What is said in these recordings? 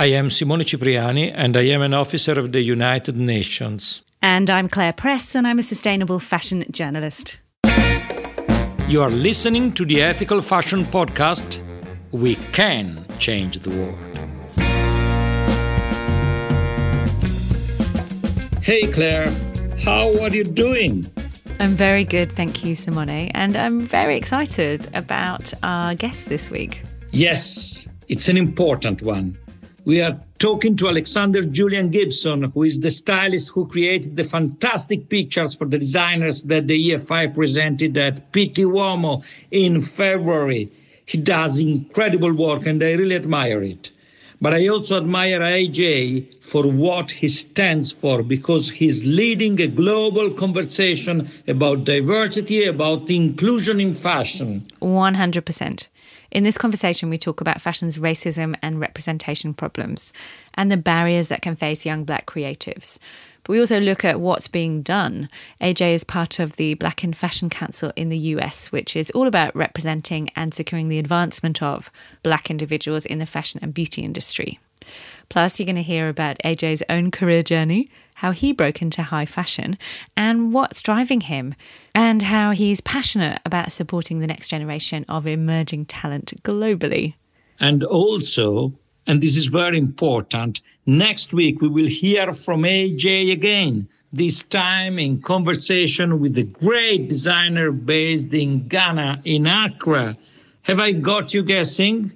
I am Simone Cipriani, and I am an officer of the United Nations. And I'm Claire Press, and I'm a sustainable fashion journalist. You are listening to the Ethical Fashion Podcast. We can change the world. Hey, Claire, how are you doing? I'm very good, thank you, Simone. And I'm very excited about our guest this week. Yes, it's an important one. We are talking to Alexander Julian Gibson, who is the stylist who created the fantastic pictures for the designers that the EFI presented at Pitti Uomo in February. He does incredible work and I really admire it. But I also admire AJ for what he stands for because he's leading a global conversation about diversity, about inclusion in fashion. 100%. In this conversation, we talk about fashion's racism and representation problems and the barriers that can face young black creatives. But we also look at what's being done. AJ is part of the Black in Fashion Council in the US, which is all about representing and securing the advancement of black individuals in the fashion and beauty industry. Plus, you're going to hear about AJ's own career journey, how he broke into high fashion, and what's driving him, and how he's passionate about supporting the next generation of emerging talent globally. And also, and this is very important, next week we will hear from AJ again, this time in conversation with the great designer based in Ghana, in Accra. Have I got you guessing?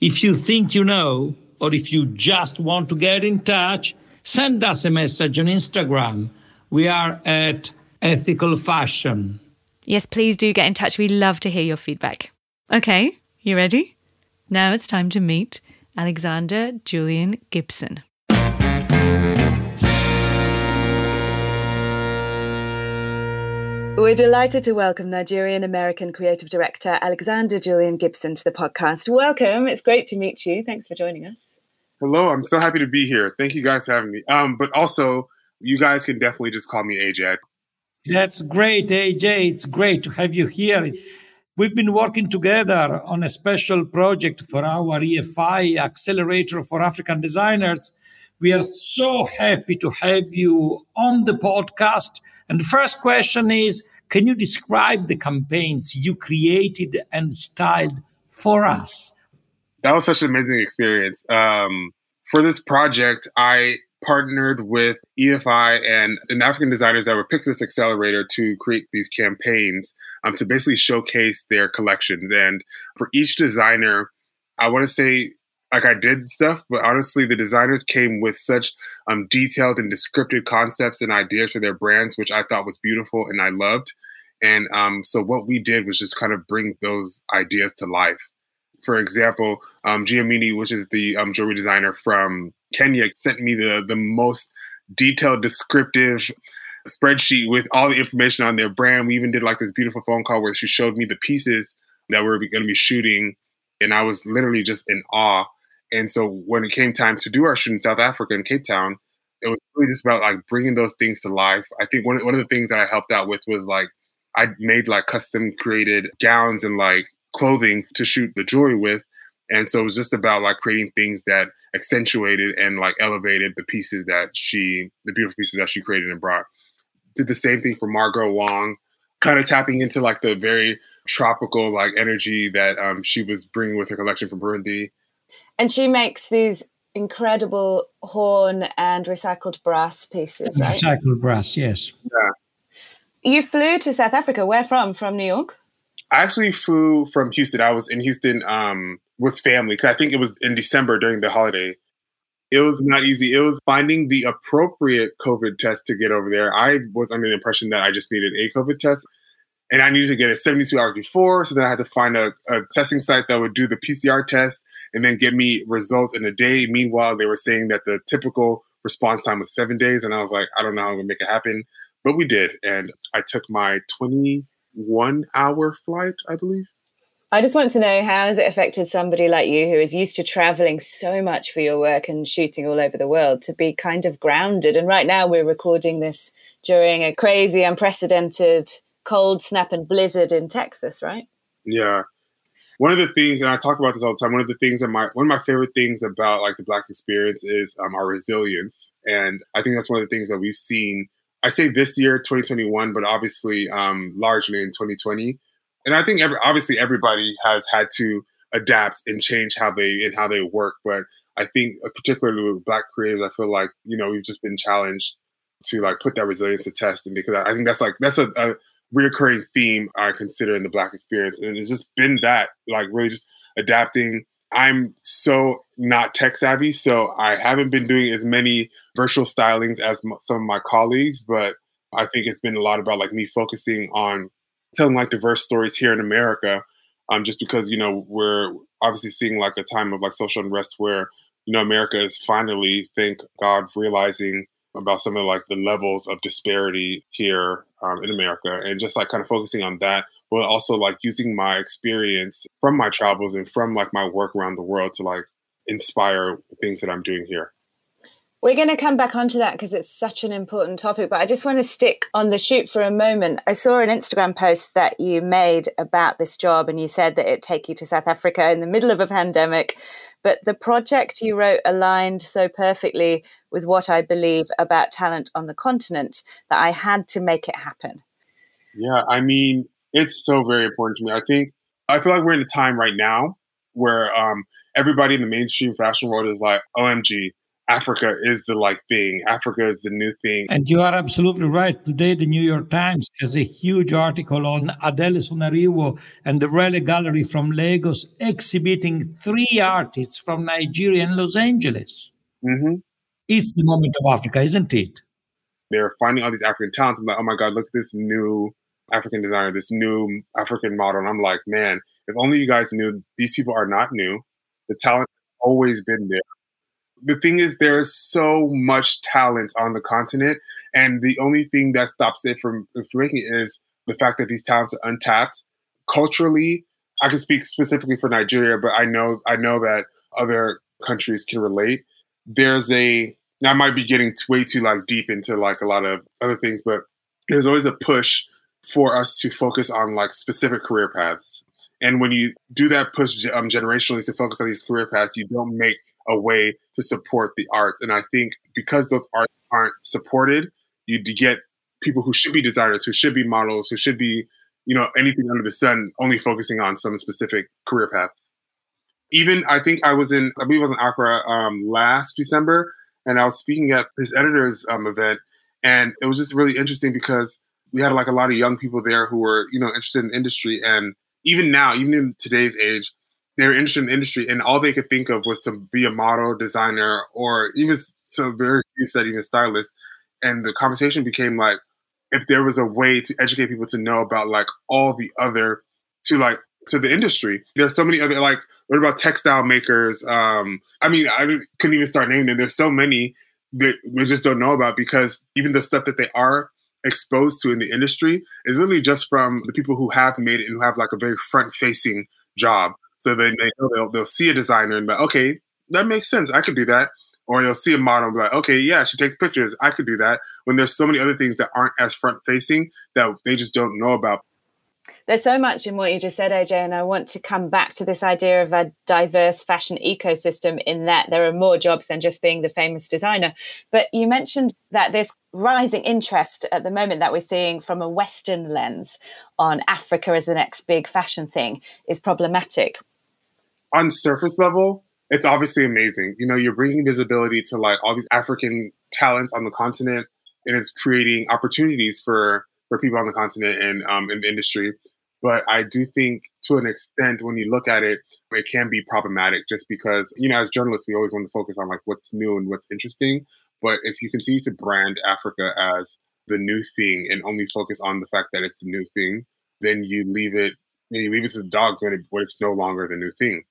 If you think you know, or if you just want to get in touch, send us a message on Instagram. We are at Ethical Fashion. Yes, please do get in touch. We love to hear your feedback. Okay, you ready? Now it's time to meet Alexander Julian Gibson. We're delighted to welcome Nigerian American creative director Alexander Julian Gibson to the podcast. Welcome. It's great to meet you. Thanks for joining us. Hello. I'm so happy to be here. Thank you guys for having me. Um, but also, you guys can definitely just call me AJ. That's great, AJ. It's great to have you here. We've been working together on a special project for our EFI Accelerator for African Designers. We are so happy to have you on the podcast and the first question is Can you describe the campaigns you created and styled for us? That was such an amazing experience. Um, for this project, I partnered with EFI and, and African designers that were picked this accelerator to create these campaigns um, to basically showcase their collections. And for each designer, I want to say like I did stuff, but honestly, the designers came with such um, detailed and descriptive concepts and ideas for their brands, which I thought was beautiful and I loved. And um, so what we did was just kind of bring those ideas to life. For example, um, Giamini, which is the um, jewelry designer from Kenya, sent me the the most detailed, descriptive spreadsheet with all the information on their brand. We even did like this beautiful phone call where she showed me the pieces that we we're going to be shooting, and I was literally just in awe and so when it came time to do our shoot in South Africa in Cape Town, it was really just about like bringing those things to life. I think one, one of the things that I helped out with was like I made like custom created gowns and like clothing to shoot the jewelry with. And so it was just about like creating things that accentuated and like elevated the pieces that she, the beautiful pieces that she created and brought. Did the same thing for Margaux Wong, kind of tapping into like the very tropical like energy that um, she was bringing with her collection from Burundi and she makes these incredible horn and recycled brass pieces, right? Recycled brass, yes. Yeah. You flew to South Africa. Where from? From New York? I actually flew from Houston. I was in Houston um, with family because I think it was in December during the holiday. It was not easy. It was finding the appropriate COVID test to get over there. I was under the impression that I just needed a COVID test and I needed to get it 72 hours before. So then I had to find a, a testing site that would do the PCR test and then give me results in a day. Meanwhile, they were saying that the typical response time was seven days, and I was like, I don't know how I'm gonna make it happen, but we did, and I took my 21 hour flight, I believe. I just want to know how has it affected somebody like you who is used to traveling so much for your work and shooting all over the world to be kind of grounded? And right now we're recording this during a crazy, unprecedented cold snap and blizzard in Texas, right? Yeah. one of the things, and I talk about this all the time. One of the things that my one of my favorite things about like the Black experience is um, our resilience, and I think that's one of the things that we've seen. I say this year, 2021, but obviously um, largely in 2020. And I think every, obviously everybody has had to adapt and change how they and how they work. But I think uh, particularly with Black creators, I feel like you know we've just been challenged to like put that resilience to test, and because I think that's like that's a, a reoccurring theme I consider in the Black experience, and it's just been that like really just adapting. I'm so not tech savvy, so I haven't been doing as many virtual stylings as some of my colleagues, but I think it's been a lot about like me focusing on telling like diverse stories here in America, um, just because you know we're obviously seeing like a time of like social unrest where you know America is finally, thank God, realizing about some of like the levels of disparity here um, in America, and just like kind of focusing on that, but also like using my experience from my travels and from like my work around the world to like inspire things that I'm doing here. We're going to come back onto that because it's such an important topic, but I just want to stick on the shoot for a moment. I saw an Instagram post that you made about this job, and you said that it'd take you to South Africa in the middle of a pandemic. But the project you wrote aligned so perfectly with what I believe about talent on the continent that I had to make it happen. Yeah, I mean, it's so very important to me. I think I feel like we're in a time right now where um, everybody in the mainstream fashion world is like, OMG, Africa is the like thing. Africa is the new thing. And you are absolutely right. Today, the New York Times has a huge article on Adele Sonariwo and the Rele Gallery from Lagos exhibiting three artists from Nigeria and Los Angeles. Mm-hmm. It's the moment of Africa, isn't it? They're finding all these African talents. I'm like, oh my God, look at this new African designer, this new African model. And I'm like, man, if only you guys knew these people are not new. The talent has always been there the thing is, there's so much talent on the continent, and the only thing that stops it from, from making it is the fact that these talents are untapped. Culturally, I can speak specifically for Nigeria, but I know I know that other countries can relate. There's a I might be getting way too like deep into like a lot of other things, but there's always a push for us to focus on like specific career paths. And when you do that push um, generationally to focus on these career paths, you don't make a way to support the arts. And I think because those arts aren't supported, you get people who should be designers, who should be models, who should be, you know, anything under the sun, only focusing on some specific career paths. Even I think I was in, I believe I was in Accra um, last December, and I was speaking at his editor's um, event, and it was just really interesting because we had like a lot of young people there who were, you know, interested in industry, and even now, even in today's age, they were interested in industry and all they could think of was to be a model designer or even so very few said even stylist and the conversation became like if there was a way to educate people to know about like all the other to like to the industry. There's so many other like what about textile makers? Um i mean i couldn't even start naming them. There's so many that we just don't know about because even the stuff that they are exposed to in the industry is literally just from the people who have made it and who have like a very front facing job so they, they they'll, they'll see a designer and be like, okay, that makes sense. I could do that. Or they'll see a model and be like, okay, yeah, she takes pictures. I could do that. When there's so many other things that aren't as front facing that they just don't know about there's so much in what you just said, AJ, and I want to come back to this idea of a diverse fashion ecosystem in that there are more jobs than just being the famous designer. But you mentioned that this rising interest at the moment that we're seeing from a Western lens on Africa as the next big fashion thing is problematic. On surface level, it's obviously amazing. You know, you're bringing visibility to like all these African talents on the continent, and it's creating opportunities for for people on the continent and um, in the industry. But I do think to an extent, when you look at it, it can be problematic just because, you know, as journalists, we always want to focus on like what's new and what's interesting. But if you continue to brand Africa as the new thing and only focus on the fact that it's the new thing, then you leave it, you leave it to the dogs when, it, when it's no longer the new thing.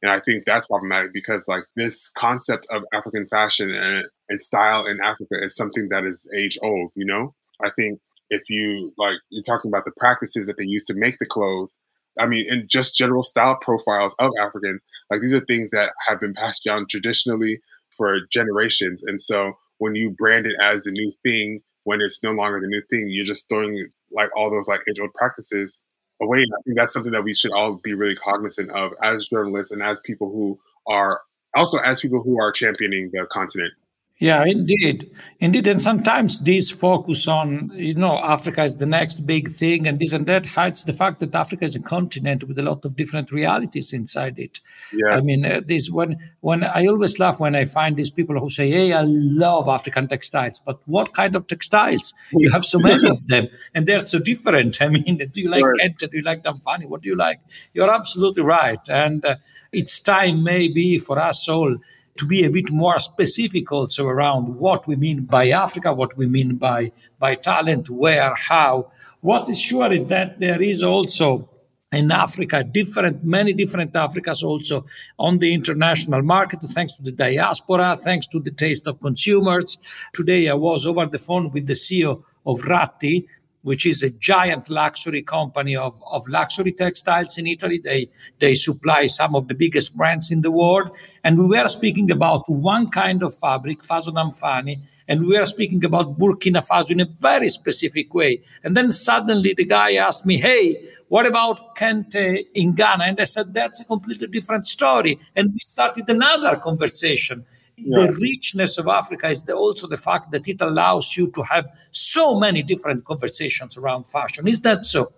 And I think that's problematic because like this concept of African fashion and, and style in Africa is something that is age old, you know? I think if you like you're talking about the practices that they use to make the clothes i mean and just general style profiles of africans like these are things that have been passed down traditionally for generations and so when you brand it as the new thing when it's no longer the new thing you're just throwing like all those like age old practices away. And I think that's something that we should all be really cognizant of as journalists and as people who are also as people who are championing the continent. Yeah, indeed, indeed, and sometimes this focus on you know Africa is the next big thing, and this and that hides the fact that Africa is a continent with a lot of different realities inside it. Yeah, I mean, uh, this when when I always laugh when I find these people who say, "Hey, I love African textiles," but what kind of textiles? You have so many of them, and they're so different. I mean, do you like right. Kente? Do you like Dan Fani? What do you like? You're absolutely right, and uh, it's time maybe for us all to be a bit more specific also around what we mean by Africa, what we mean by, by talent, where, how. What is sure is that there is also in Africa, different, many different Africas also on the international market, thanks to the diaspora, thanks to the taste of consumers. Today I was over the phone with the CEO of Ratti, which is a giant luxury company of, of luxury textiles in Italy. They, they supply some of the biggest brands in the world. And we were speaking about one kind of fabric, Faso Dan Fani, and we were speaking about Burkina Faso in a very specific way. And then suddenly the guy asked me, Hey, what about Kente in Ghana? And I said, That's a completely different story. And we started another conversation yeah. the richness of Africa is the, also the fact that it allows you to have so many different conversations around fashion. Is that so?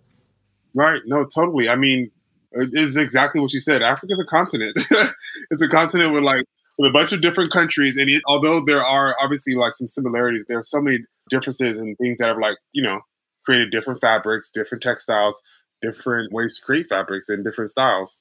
Right. No, totally. I mean, it is exactly what you said. Africa is a continent. it's a continent with like with a bunch of different countries, and it, although there are obviously like some similarities, there are so many differences and things that have like you know created different fabrics, different textiles, different ways to create fabrics and different styles.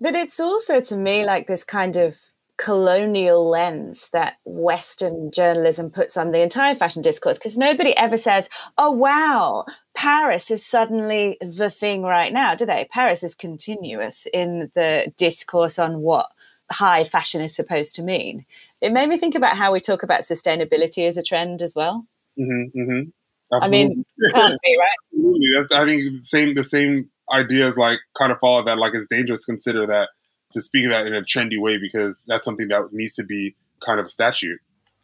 But it's also to me like this kind of colonial lens that Western journalism puts on the entire fashion discourse because nobody ever says, oh, wow, Paris is suddenly the thing right now, do they? Paris is continuous in the discourse on what high fashion is supposed to mean. It made me think about how we talk about sustainability as a trend as well. Mm-hmm, mm-hmm. I mean, can't be right. Absolutely. That's, I mean, the same the same ideas like kind of follow that. Like it's dangerous to consider that to speak of that in a trendy way because that's something that needs to be kind of a statute.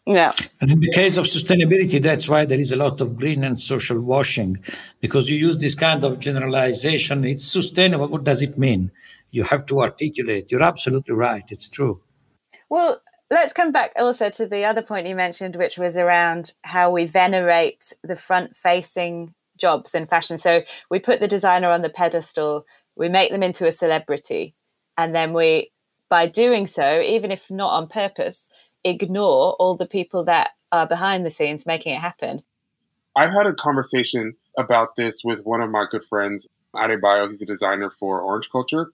Yeah. And in the case of sustainability, that's why there is a lot of green and social washing because you use this kind of generalization. It's sustainable. What does it mean? You have to articulate. You're absolutely right. It's true. Well, let's come back also to the other point you mentioned, which was around how we venerate the front facing jobs in fashion. So we put the designer on the pedestal, we make them into a celebrity and then we by doing so even if not on purpose ignore all the people that are behind the scenes making it happen i've had a conversation about this with one of my good friends Adebayo. He's a designer for Orange Culture.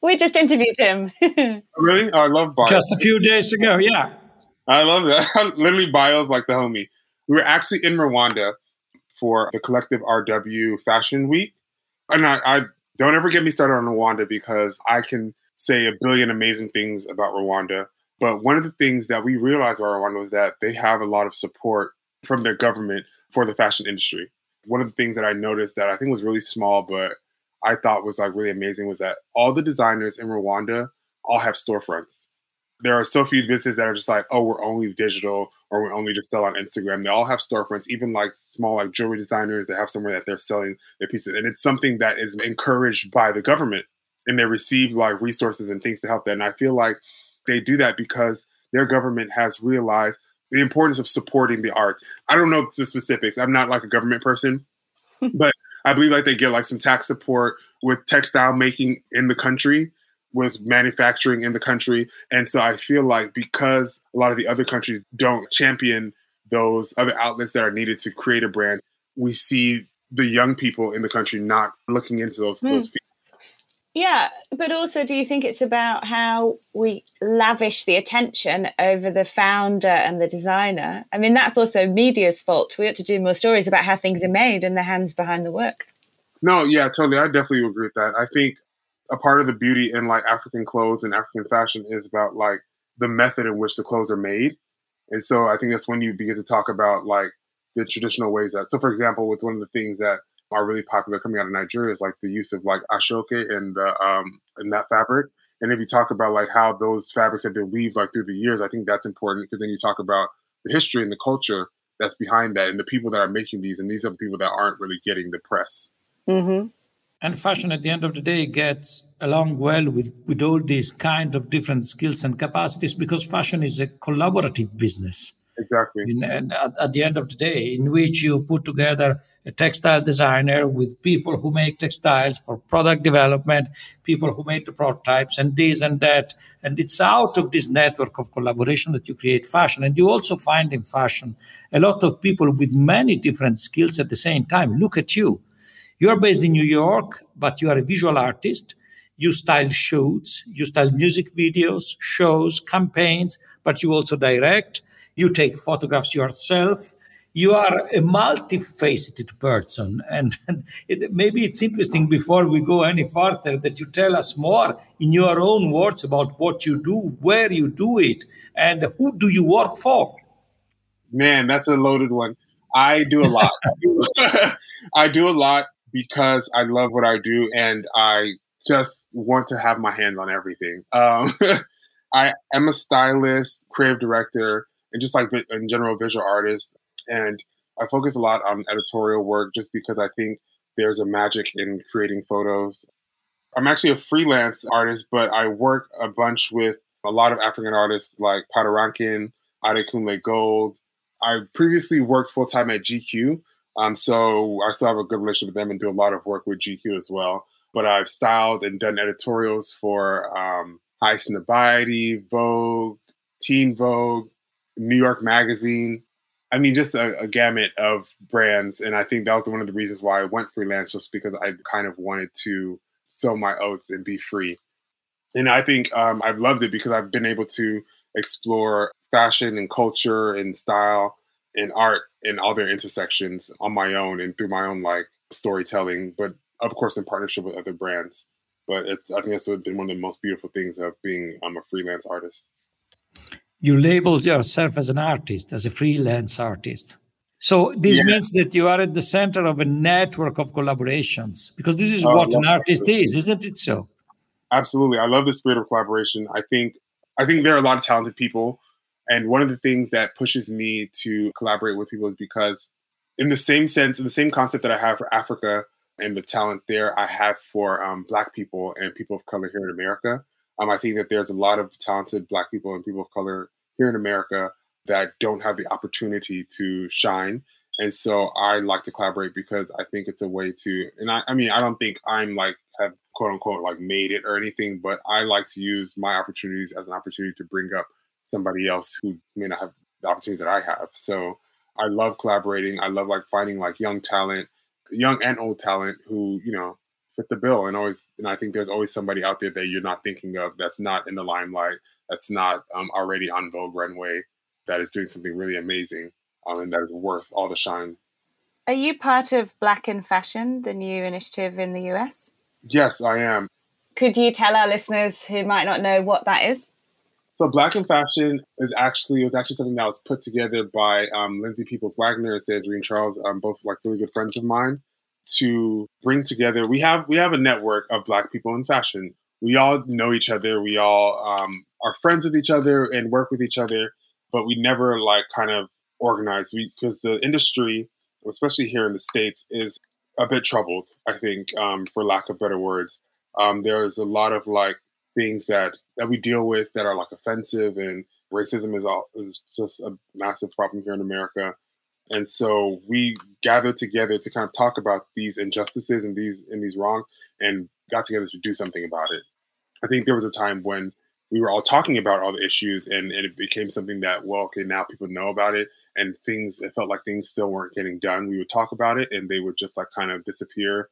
We just interviewed him. really? Oh, I love Bayo. Just a few days ago, yeah. I love that. Literally, Bayo's like the homie. We were actually in Rwanda for the collective RW Fashion Week. And I, I don't ever get me started on Rwanda because I can say a billion amazing things about Rwanda. But one of the things that we realized about Rwanda was that they have a lot of support from their government for the fashion industry. One of the things that I noticed that I think was really small, but I thought was like really amazing was that all the designers in Rwanda all have storefronts. There are so few businesses that are just like, oh, we're only digital or we only just sell on Instagram. They all have storefronts, even like small like jewelry designers, they have somewhere that they're selling their pieces. And it's something that is encouraged by the government and they receive like resources and things to help that. And I feel like they do that because their government has realized the importance of supporting the arts. I don't know the specifics. I'm not like a government person, but I believe like they get like some tax support with textile making in the country, with manufacturing in the country. And so I feel like because a lot of the other countries don't champion those other outlets that are needed to create a brand, we see the young people in the country not looking into those mm. those yeah, but also, do you think it's about how we lavish the attention over the founder and the designer? I mean, that's also media's fault. We ought to do more stories about how things are made and the hands behind the work. No, yeah, totally. I definitely agree with that. I think a part of the beauty in like African clothes and African fashion is about like the method in which the clothes are made. And so I think that's when you begin to talk about like the traditional ways that. So, for example, with one of the things that are really popular coming out of Nigeria is like the use of like aso oke and the um and that fabric. And if you talk about like how those fabrics have been weaved like through the years, I think that's important because then you talk about the history and the culture that's behind that and the people that are making these. And these are the people that aren't really getting the press. Mm-hmm. And fashion at the end of the day gets along well with, with all these kind of different skills and capacities because fashion is a collaborative business. Exactly. In, and at, at, the end of the day, in which you put together a textile designer with people who make textiles for product development, people who make the prototypes, and this and that. And it's out of this network of collaboration that you create fashion. And you also find in fashion a lot of people with many different skills at the same time. Look at you. You are based in New York, but you are a visual artist. You style shoots, you style music videos, shows, campaigns, but you also direct you take photographs yourself. You are a multifaceted person. And, and it, maybe it's interesting before we go any further that you tell us more in your own words about what you do where you do it and who do you work for? Man that's a loaded one. I do a lot. I do a lot because i love what i do and i just want to have my hand on everything. Um, i am a stylist creative director and just like in general visual artist. And I focus a lot on editorial work just because I think there's a magic in creating photos. I'm actually a freelance artist, but I work a bunch with a lot of African artists like Patoranking, Adekunle Gold. I previously worked full time at GQ, um, so I still have a good relationship with them and do a lot of work with GQ as well. But I've styled and done editorials for um, Highsnobiety, Vogue, Teen Vogue, New York Magazine. I mean, just a, a, gamut of brands. And I think that was one of the reasons why I went freelance, just because I kind of wanted to sow my oats and be free. And I think um, I've loved it because I've been able to explore fashion and culture and style and art and all their intersections on my own and through my own like storytelling, but of course in partnership with other brands. But I think that's been one of the most beautiful things of being I'm um, a freelance artist you label yourself as an artist, as a freelance artist. So this yeah. means that you are at the center of a network of collaborations because this is oh, what an artist is, isn't it so? Absolutely. I love the spirit of collaboration. I think I think there are a lot of talented people and one of the things that pushes me to collaborate with people is because in the same sense, in the same concept that I have for Africa and the talent there, I have for um, Black people and people of color here in America. Um, I think that there's a lot of talented Black people and people of color here in America that don't have the opportunity to shine. And so I like to collaborate because I think it's a way to, and I, I mean, I don't think I'm like, have quote unquote like made it or anything, but I like to use my opportunities as an opportunity to bring up somebody else who may not have the opportunities that I have. So I love collaborating. I love like finding like young talent, young and old talent who, you know, fit the bill and always and I think there's always somebody out there that you're not thinking of that's not in the limelight that's not um, already on Vogue runway that is doing something really amazing um, and that is worth all the shine. Are you part of Black in Fashion, the new initiative in the US? Yes, I am. Could you tell our listeners who might not know what that is? So Black in Fashion is actually was actually something that was put together by um, Lindsay Peoples Wagner and Sandrine Charles, um, both like really good friends of mine, to bring together. We have we have a network of Black people in fashion. We all know each other. We all um, are friends with each other and work with each other, but we never like kind of organize. We because the industry, especially here in the states, is a bit troubled. I think, um, for lack of better words, um, there's a lot of like things that that we deal with that are like offensive, and racism is all is just a massive problem here in America. And so we gathered together to kind of talk about these injustices and these and these wrongs, and got together to do something about it. I think there was a time when we were all talking about all the issues and, and it became something that well okay now people know about it and things it felt like things still weren't getting done we would talk about it and they would just like kind of disappear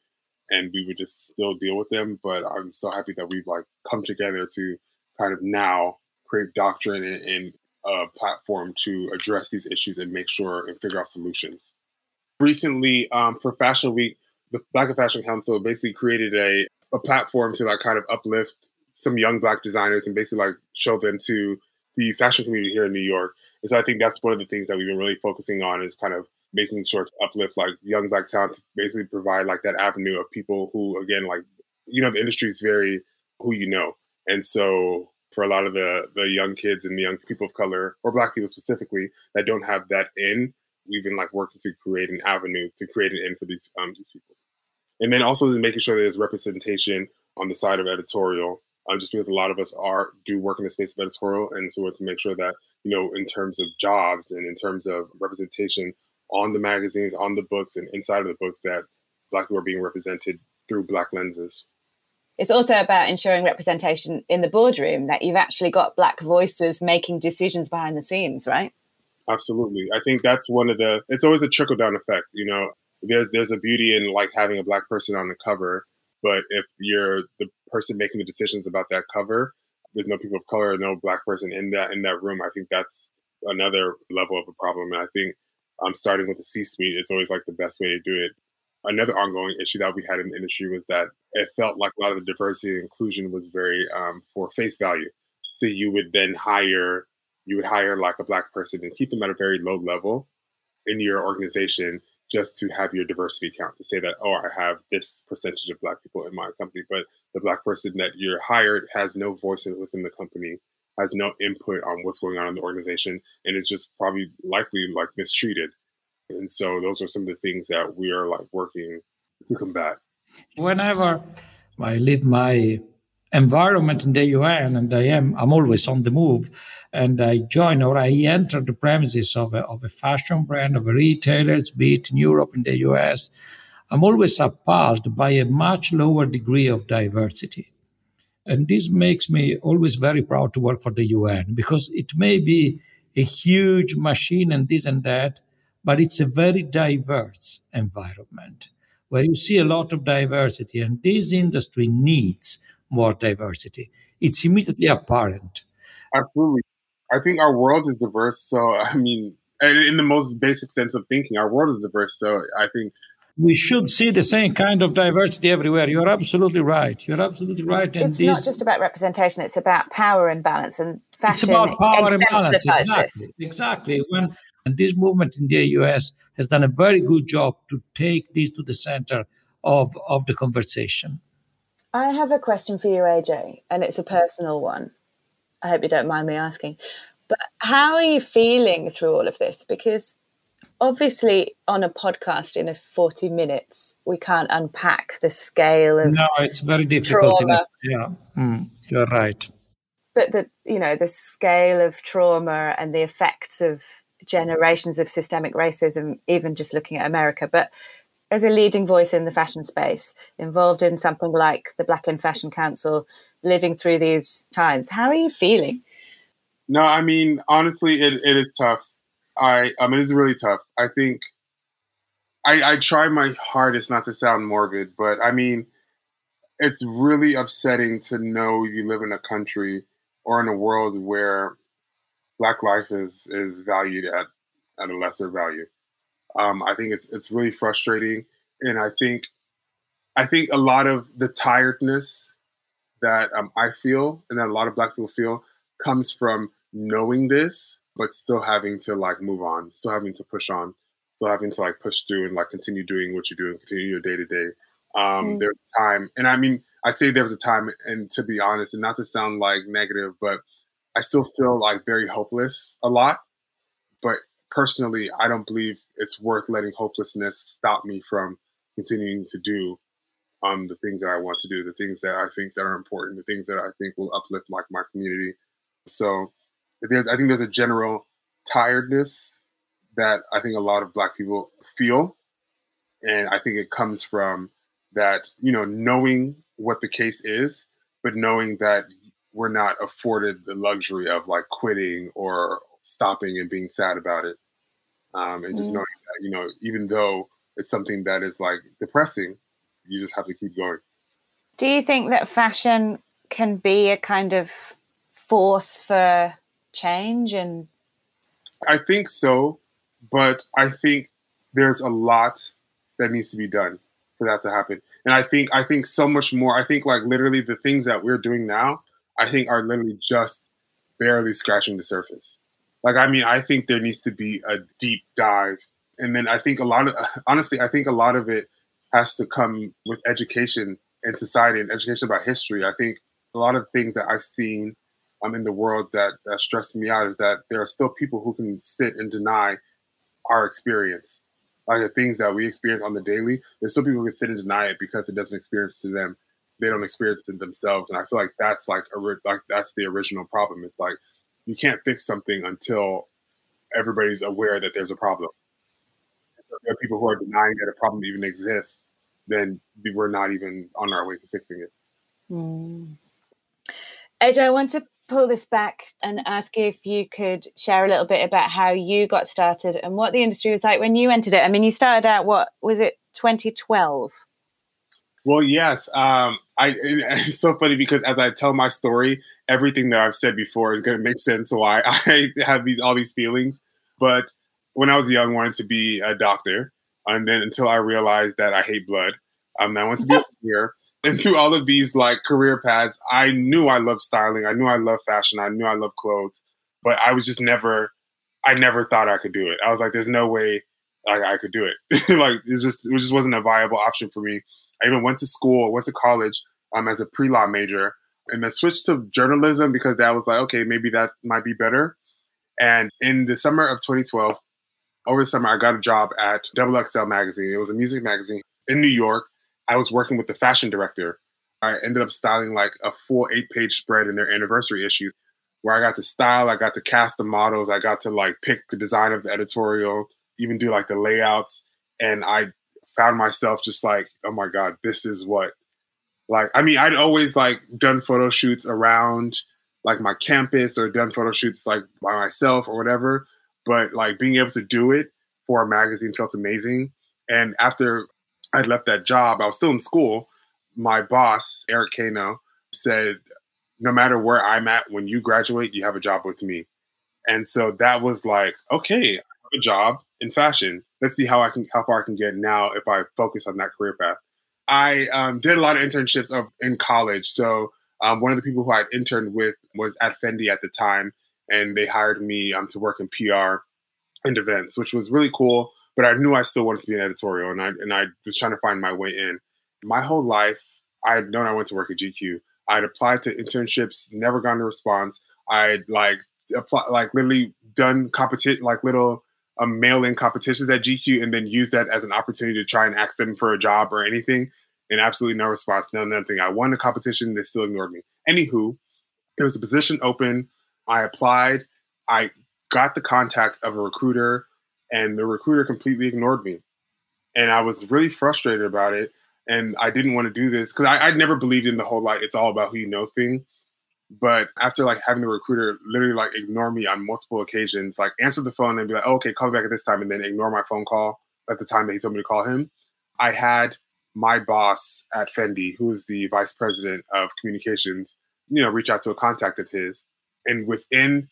and we would just still deal with them but i'm so happy that we've like come together to kind of now create doctrine and, and a platform to address these issues and make sure and figure out solutions recently um, for fashion week the black in fashion council basically created a, a platform to like kind of uplift some young black designers and basically like show them to the fashion community here in New York. And so I think that's one of the things that we've been really focusing on is kind of making sure to uplift like young black talent to basically provide like that avenue of people who again like you know the industry is very who you know. And so for a lot of the the young kids and the young people of color or black people specifically that don't have that in, we've been like working to create an avenue to create an in for these um these people. and then also making sure there's representation on the side of editorial. Uh, just because a lot of us are do work in the space of editorial, and so we're to make sure that you know, in terms of jobs and in terms of representation on the magazines, on the books, and inside of the books, that Black people are being represented through Black lenses. It's also about ensuring representation in the boardroom that you've actually got Black voices making decisions behind the scenes, right? Absolutely. I think that's one of the. It's always a trickle down effect. You know, there's there's a beauty in like having a black person on the cover, but if you're the person making the decisions about that cover, there's no people of color, no black person in that in that room. I think that's another level of a problem. And I think um, starting with the C-suite, it's always like the best way to do it. Another ongoing issue that we had in the industry was that it felt like a lot of the diversity and inclusion was very um, for face value. So you would then hire you would hire like a black person and keep them at a very low level in your organization just to have your diversity count to say that oh i have this percentage of black people in my company but the black person that you're hired has no voices within the company has no input on what's going on in the organization and it's just probably likely like mistreated and so those are some of the things that we are like working to combat whenever i leave my environment in the UN, and I am I'm always on the move, and I join or I enter the premises of a, of a fashion brand of a retailers, be it in Europe in the US, I'm always appalled by a much lower degree of diversity. And this makes me always very proud to work for the UN because it may be a huge machine and this and that, but it's a very diverse environment where you see a lot of diversity. And this industry needs more diversity. It's immediately apparent. Absolutely. I think our world is diverse. So, I mean, in the most basic sense of thinking, our world is diverse. So, I think we should see the same kind of diversity everywhere. You're absolutely right. You're absolutely right. And it's this, not just about representation; it's about power imbalance and fashion. It's about power imbalance. Exactly. This. Exactly. When and this movement in the US has done a very good job to take this to the center of of the conversation. I have a question for you, AJ, and it's a personal one. I hope you don't mind me asking. But how are you feeling through all of this? Because obviously, on a podcast in a 40 minutes, we can't unpack the scale of. No, it's very difficult. Trauma. Yeah, mm, you're right. But the you know the scale of trauma and the effects of generations of systemic racism, even just looking at America. But as a leading voice in the fashion space, involved in something like the Black in Fashion Council, living through these times, how are you feeling? No, I mean, honestly, it, it is tough. I, I mean, it's really tough. I think I, I try my hardest not to sound morbid, but I mean, it's really upsetting to know you live in a country or in a world where Black life is is valued at, at a lesser value. Um, I think it's it's really frustrating, and I think I think a lot of the tiredness that um, I feel and that a lot of Black people feel comes from knowing this, but still having to like move on, still having to push on, still having to like push through and like continue doing what you do and continue your day to day. Um, mm. There's a time, and I mean, I say there was a time, and to be honest, and not to sound like negative, but I still feel like very hopeless a lot. But personally, I don't believe it's worth letting hopelessness stop me from continuing to do um, the things that I want to do, the things that I think that are important, the things that I think will uplift like my community. So there's, I think there's a general tiredness that I think a lot of Black people feel, and I think it comes from that you know knowing what the case is, but knowing that we're not afforded the luxury of like quitting or stopping and being sad about it. Um, and just mm. knowing that you know even though it's something that is like depressing you just have to keep going. Do you think that fashion can be a kind of force for change and i think so but i think there's a lot that needs to be done for that to happen and i think i think so much more i think like literally the things that we're doing now i think are literally just barely scratching the surface like, I mean, I think there needs to be a deep dive. And then I think a lot of, honestly, I think a lot of it has to come with education in society and education about history. I think a lot of things that I've seen um, in the world that, that stress me out is that there are still people who can sit and deny our experience. like the things that we experience on the daily, there's still people who can sit and deny it because it doesn't experience to them. They don't experience it themselves, and I feel like that's like a like that's the original problem. It's like you can't fix something until everybody's aware that there's a problem. If there are people who are denying that a problem even exists, then we're not even on our way to fixing it. Mm. Ed, I want to pull this back and ask if you could share a little bit about how you got started and what the industry was like when you entered it. I mean, you started out, what was it, 2012? Well, yes. Um, I it's so funny because as I tell my story, everything that I've said before is going to make sense why I have these all these feelings. But when I was young, I wanted to be a doctor, and then until I realized that I hate blood, um, I went to be a lawyer. And through all of these like career paths, I knew I loved styling. I knew I loved fashion. I knew I loved clothes, but I was just never. I never thought I could do it. I was like, "There's no way like I could do it. like it just it just wasn't a viable option for me." I even went to school, went to college um, as a pre law major, and then switched to journalism because that was like, okay, maybe that might be better. And in the summer of 2012, over the summer, I got a job at Double XL magazine. It was a music magazine in New York. I was working with the fashion director. I ended up styling like a full eight page spread in their anniversary issue where I got to style, I got to cast the models, I got to like pick the design of the editorial, even do like the layouts. And I found myself just like, oh my God, this is what like I mean, I'd always like done photo shoots around like my campus or done photo shoots like by myself or whatever. But like being able to do it for a magazine felt amazing. And after I left that job, I was still in school. My boss, Eric Kano, said, No matter where I'm at when you graduate, you have a job with me. And so that was like, okay, I have a job in fashion. Let's see how I can how far I can get now if I focus on that career path. I um, did a lot of internships of, in college. So um, one of the people who I interned with was at Fendi at the time, and they hired me um, to work in PR and events, which was really cool. But I knew I still wanted to be an editorial, and I and I was trying to find my way in. My whole life, I had known I went to work at GQ. I'd applied to internships, never gotten a response. I'd like apply, like literally done competition, like little um, mail-in competitions at GQ, and then use that as an opportunity to try and ask them for a job or anything and absolutely no response, no nothing. I won the competition, they still ignored me. Anywho, there was a position open. I applied. I got the contact of a recruiter, and the recruiter completely ignored me. And I was really frustrated about it. And I didn't want to do this because I, would never believed in the whole like it's all about who you know thing. But after like having the recruiter literally like ignore me on multiple occasions, like answer the phone and be like, oh, okay, call me back at this time, and then ignore my phone call at the time that he told me to call him. I had my boss at Fendi, who is the vice president of communications, you know, reach out to a contact of his. And within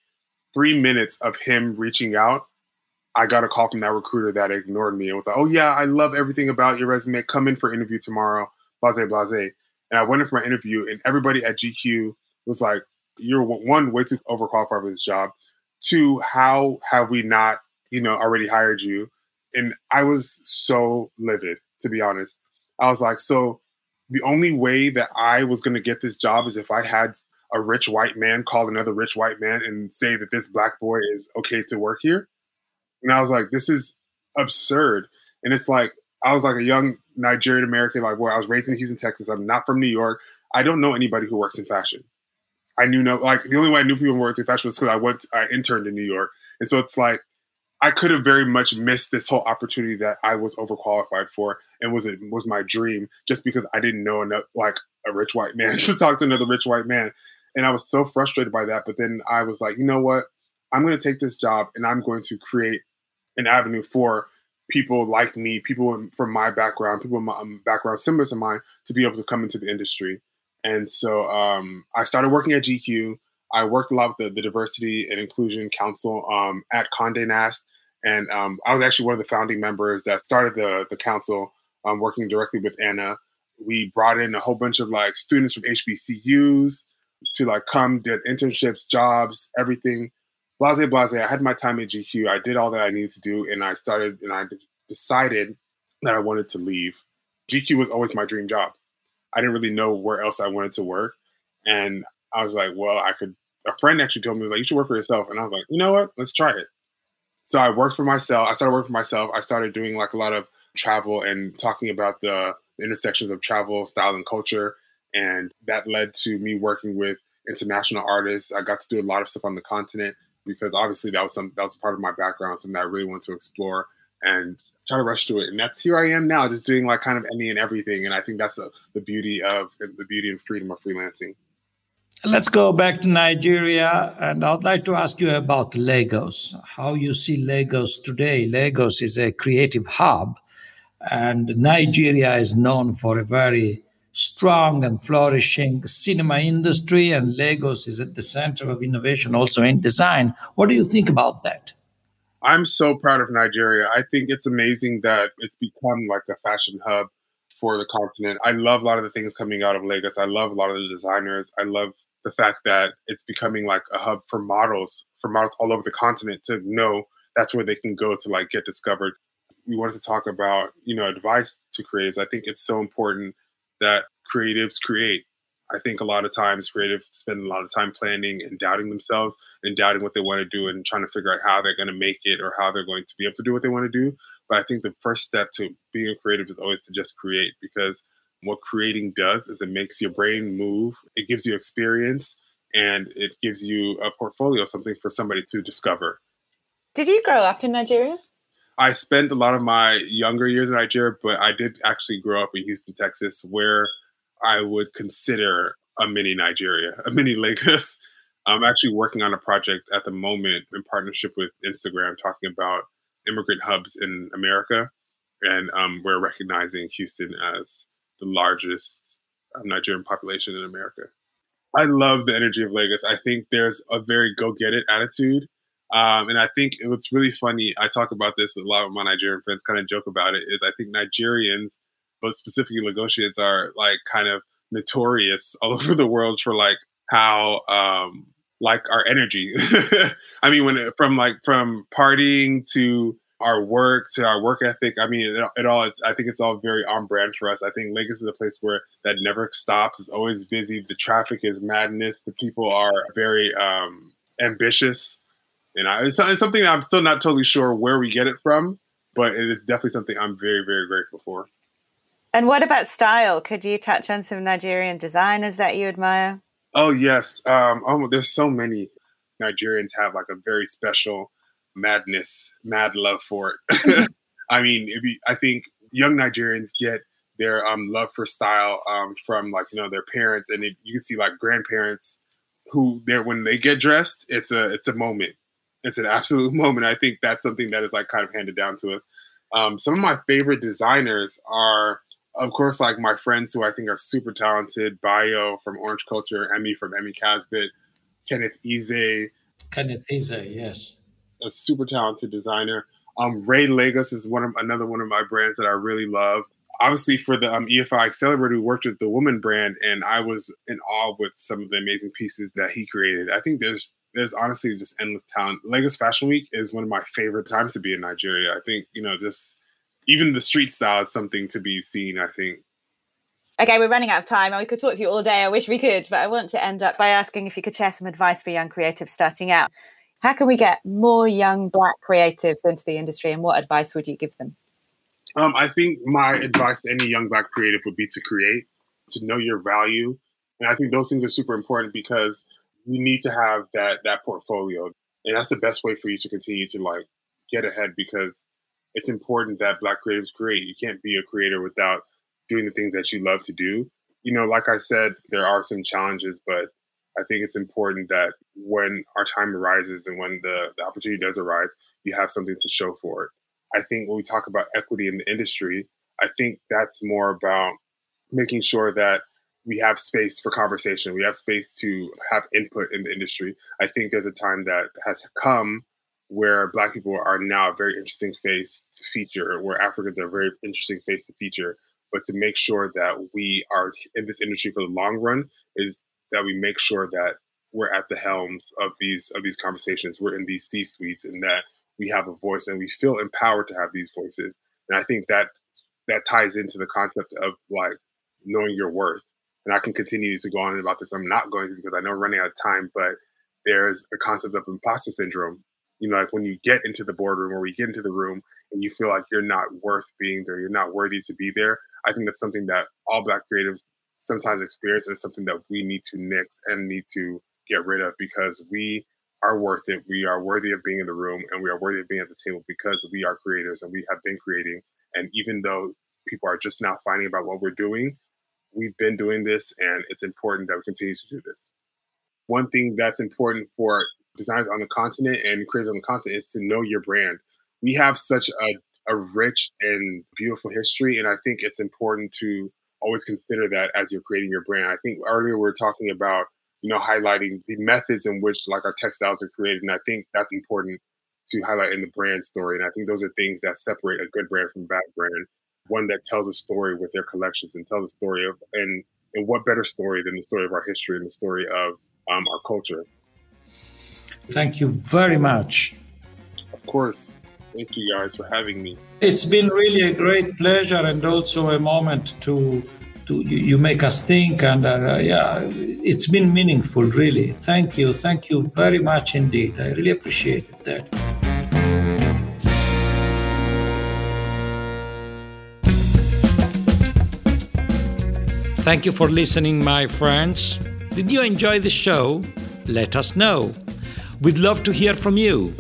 three minutes of him reaching out, I got a call from that recruiter that ignored me and was like, Oh yeah, I love everything about your resume. Come in for interview tomorrow. Blase blase. And I went in for my interview and everybody at GQ was like, You're one, way too overqualified for this job. Two, how have we not, you know, already hired you? And I was so livid, to be honest. I was like, so the only way that I was going to get this job is if I had a rich white man call another rich white man and say that this black boy is okay to work here. And I was like, this is absurd. And it's like, I was like a young Nigerian American, like where I was raised in Houston, Texas. I'm not from New York. I don't know anybody who works in fashion. I knew no, like the only way I knew people who worked in fashion was because I went, I interned in New York. And so it's like, I could have very much missed this whole opportunity that I was overqualified for and was it was my dream just because I didn't know enough like a rich white man to talk to another rich white man. And I was so frustrated by that. But then I was like, you know what? I'm going to take this job and I'm going to create an avenue for people like me, people from my background, people my um, background similar to mine, to be able to come into the industry. And so um, I started working at GQ. I worked a lot with the, the Diversity and Inclusion Council um, at Condé Nast, and um, I was actually one of the founding members that started the the council, um, working directly with Anna. We brought in a whole bunch of like students from HBCUs to like come, did internships, jobs, everything. Blase, blase. I had my time at GQ. I did all that I needed to do, and I started and I decided that I wanted to leave. GQ was always my dream job. I didn't really know where else I wanted to work, and I was like, well, I could. A friend actually told me like you should work for yourself, and I was like, you know what? Let's try it. So I worked for myself. I started working for myself. I started doing like a lot of travel and talking about the intersections of travel, style, and culture. And that led to me working with international artists. I got to do a lot of stuff on the continent because obviously that was some that was part of my background, something I really wanted to explore and try to rush through it. And that's here I am now, just doing like kind of any and everything. And I think that's the, the beauty of the beauty and freedom of freelancing. Let's go back to Nigeria, and I'd like to ask you about Lagos. How you see Lagos today? Lagos is a creative hub, and Nigeria is known for a very strong and flourishing cinema industry, and Lagos is at the center of innovation also in design. What do you think about that? I'm so proud of Nigeria. I think it's amazing that it's become like a fashion hub for the continent. I love a lot of the things coming out of Lagos. I love a lot of the designers. I love the fact that it's becoming like a hub for models, for models all over the continent to know that's where they can go to like get discovered. We wanted to talk about, you know, advice to creatives. I think it's so important that creatives create. I think a lot of times creatives spend a lot of time planning and doubting themselves and doubting what they want to do and trying to figure out how they're going to make it or how they're going to be able to do what they want to do. But I think the first step to being a creative is always to just create because what creating does is it makes your brain move, it gives you experience, and it gives you a portfolio, something for somebody to discover. Did you grow up in Nigeria? I spent a lot of my younger years in Nigeria, but I did actually grow up in Houston, Texas, where I would consider a mini Nigeria, a mini Lagos. I'm actually working on a project at the moment in partnership with Instagram talking about immigrant hubs in America. And um, we're recognizing Houston as the largest uh, Nigerian population in America. I love the energy of Lagos. I think there's a very go get it attitude. Um, and I think what's really funny, I talk about this a lot with my Nigerian friends, kind of joke about it, is I think Nigerians, but specifically Lagosians, are like kind of notorious all over the world for like how um, like our energy. I mean, when it, from like from partying to our work to our work ethic. I mean, it, it, all. I think it's all very on brand for us. I think Lagos is a place where that never stops. It's always busy. The traffic is madness. The people are very um, ambitious. And I, it's, it's something I'm still not totally sure where we get it from, but it is definitely something I'm very, very grateful for. And what about style? Could you touch on some Nigerian designers that you admire? Oh yes, um, oh, there's so many. Nigerians have like a very special madness, mad love for it. I mean, be, I think young Nigerians get their um, love for style um, from like you know their parents, and it, you can see like grandparents who there when they get dressed, it's a it's a moment. It's an absolute moment. I think that's something that is like kind of handed down to us. Um, some of my favorite designers are, of course, like my friends who I think are super talented. Bayo from Orange Culture, Emmy from Emmy Kasbit, Kenneth Eze. Kenneth Eze, yes a super talented designer. Um, Ray Lagos is one of another one of my brands that I really love. Obviously, for the um, EFI Accelerator, we worked with the Woman brand, and I was in awe with some of the amazing pieces that he created. I think there's there's honestly just endless talent. Lagos Fashion Week is one of my favorite times to be in Nigeria. I think you know just even the street style is something to be seen. I think. Okay, we're running out of time, and we could talk to you all day. I wish we could, but I want to end up by asking if you could share some advice for young creatives starting out. How can we get more young Black creatives into the industry, and what advice would you give them? Um, I think my advice to any young Black creative would be to create, to know your value, and I think those things are super important because you need to have that that portfolio, and that's the best way for you to continue to like get ahead because it's important that Black creatives create. You can't be a creator without doing the things that you love to do. You know, like I said, there are some challenges, but I think it's important that when our time arises and when the, the opportunity does arise, you have something to show for it. I think when we talk about equity in the industry, I think that's more about making sure that we have space for conversation. We have space to have input in the industry. I think there's a time that has come where Black people are now a very interesting face to feature, where Africans are a very interesting face to feature. But to make sure that we are in this industry for the long run is that we make sure that we're at the helms of these of these conversations. We're in these C suites, and that we have a voice, and we feel empowered to have these voices. And I think that that ties into the concept of like knowing your worth. And I can continue to go on about this. I'm not going to because I know we're running out of time, but there's a concept of imposter syndrome you know, like when you get into the boardroom or we get into the room and you feel like you're not worth being there, you're not worthy to be there. I think that's something that all Black creatives sometimes experience and something that we need to nix and need to get rid of because we are worth it. We are worthy of being in the room and we are worthy of being at the table because we are creators and we have been creating. And even though people are just now finding about what we're doing, we've been doing this and it's important that we continue to do this. One thing that's important for designers on the continent and creators on the continent is to know your brand. We have such a, a rich and beautiful history, and I think it's important to always consider that as you're creating your brand. I think earlier we were talking about you know, highlighting the methods in which like our textiles are created. And I think that's important to highlight in the brand story. And I think those are things that separate a good brand from a bad brand. One that tells a story with their collections and tells a story of, and, and what better story than the story of our history and the story of um, our culture. Thank you very much. Of course. Thank you guys for having me. It's been really a great pleasure and also a moment to to you, you make us think and uh, yeah it's been meaningful really thank you thank you very much indeed i really appreciated that Thank you for listening, my friends. Did you enjoy the show? Let us know. We'd love to hear from you.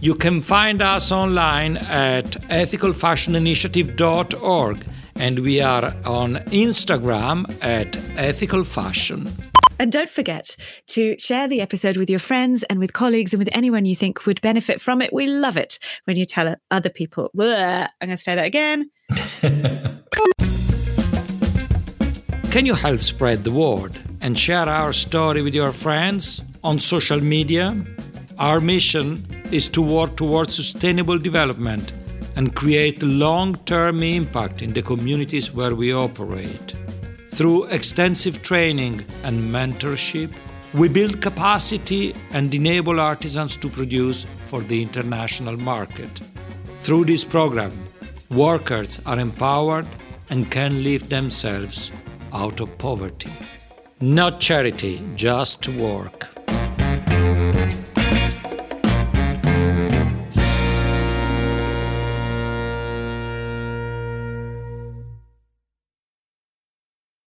You can find us online at ethicalfashioninitiative.org and we are on Instagram at ethicalfashion. And don't forget to share the episode with your friends and with colleagues and with anyone you think would benefit from it. We love it when you tell other people. Blah, I'm going to say that again. Can you help spread the word and share our story with your friends on social media? Our mission is to work towards sustainable development and create long term impact in the communities where we operate. Through extensive training and mentorship, we build capacity and enable artisans to produce for the international market. Through this program, workers are empowered and can live themselves out of poverty. Not charity, just work.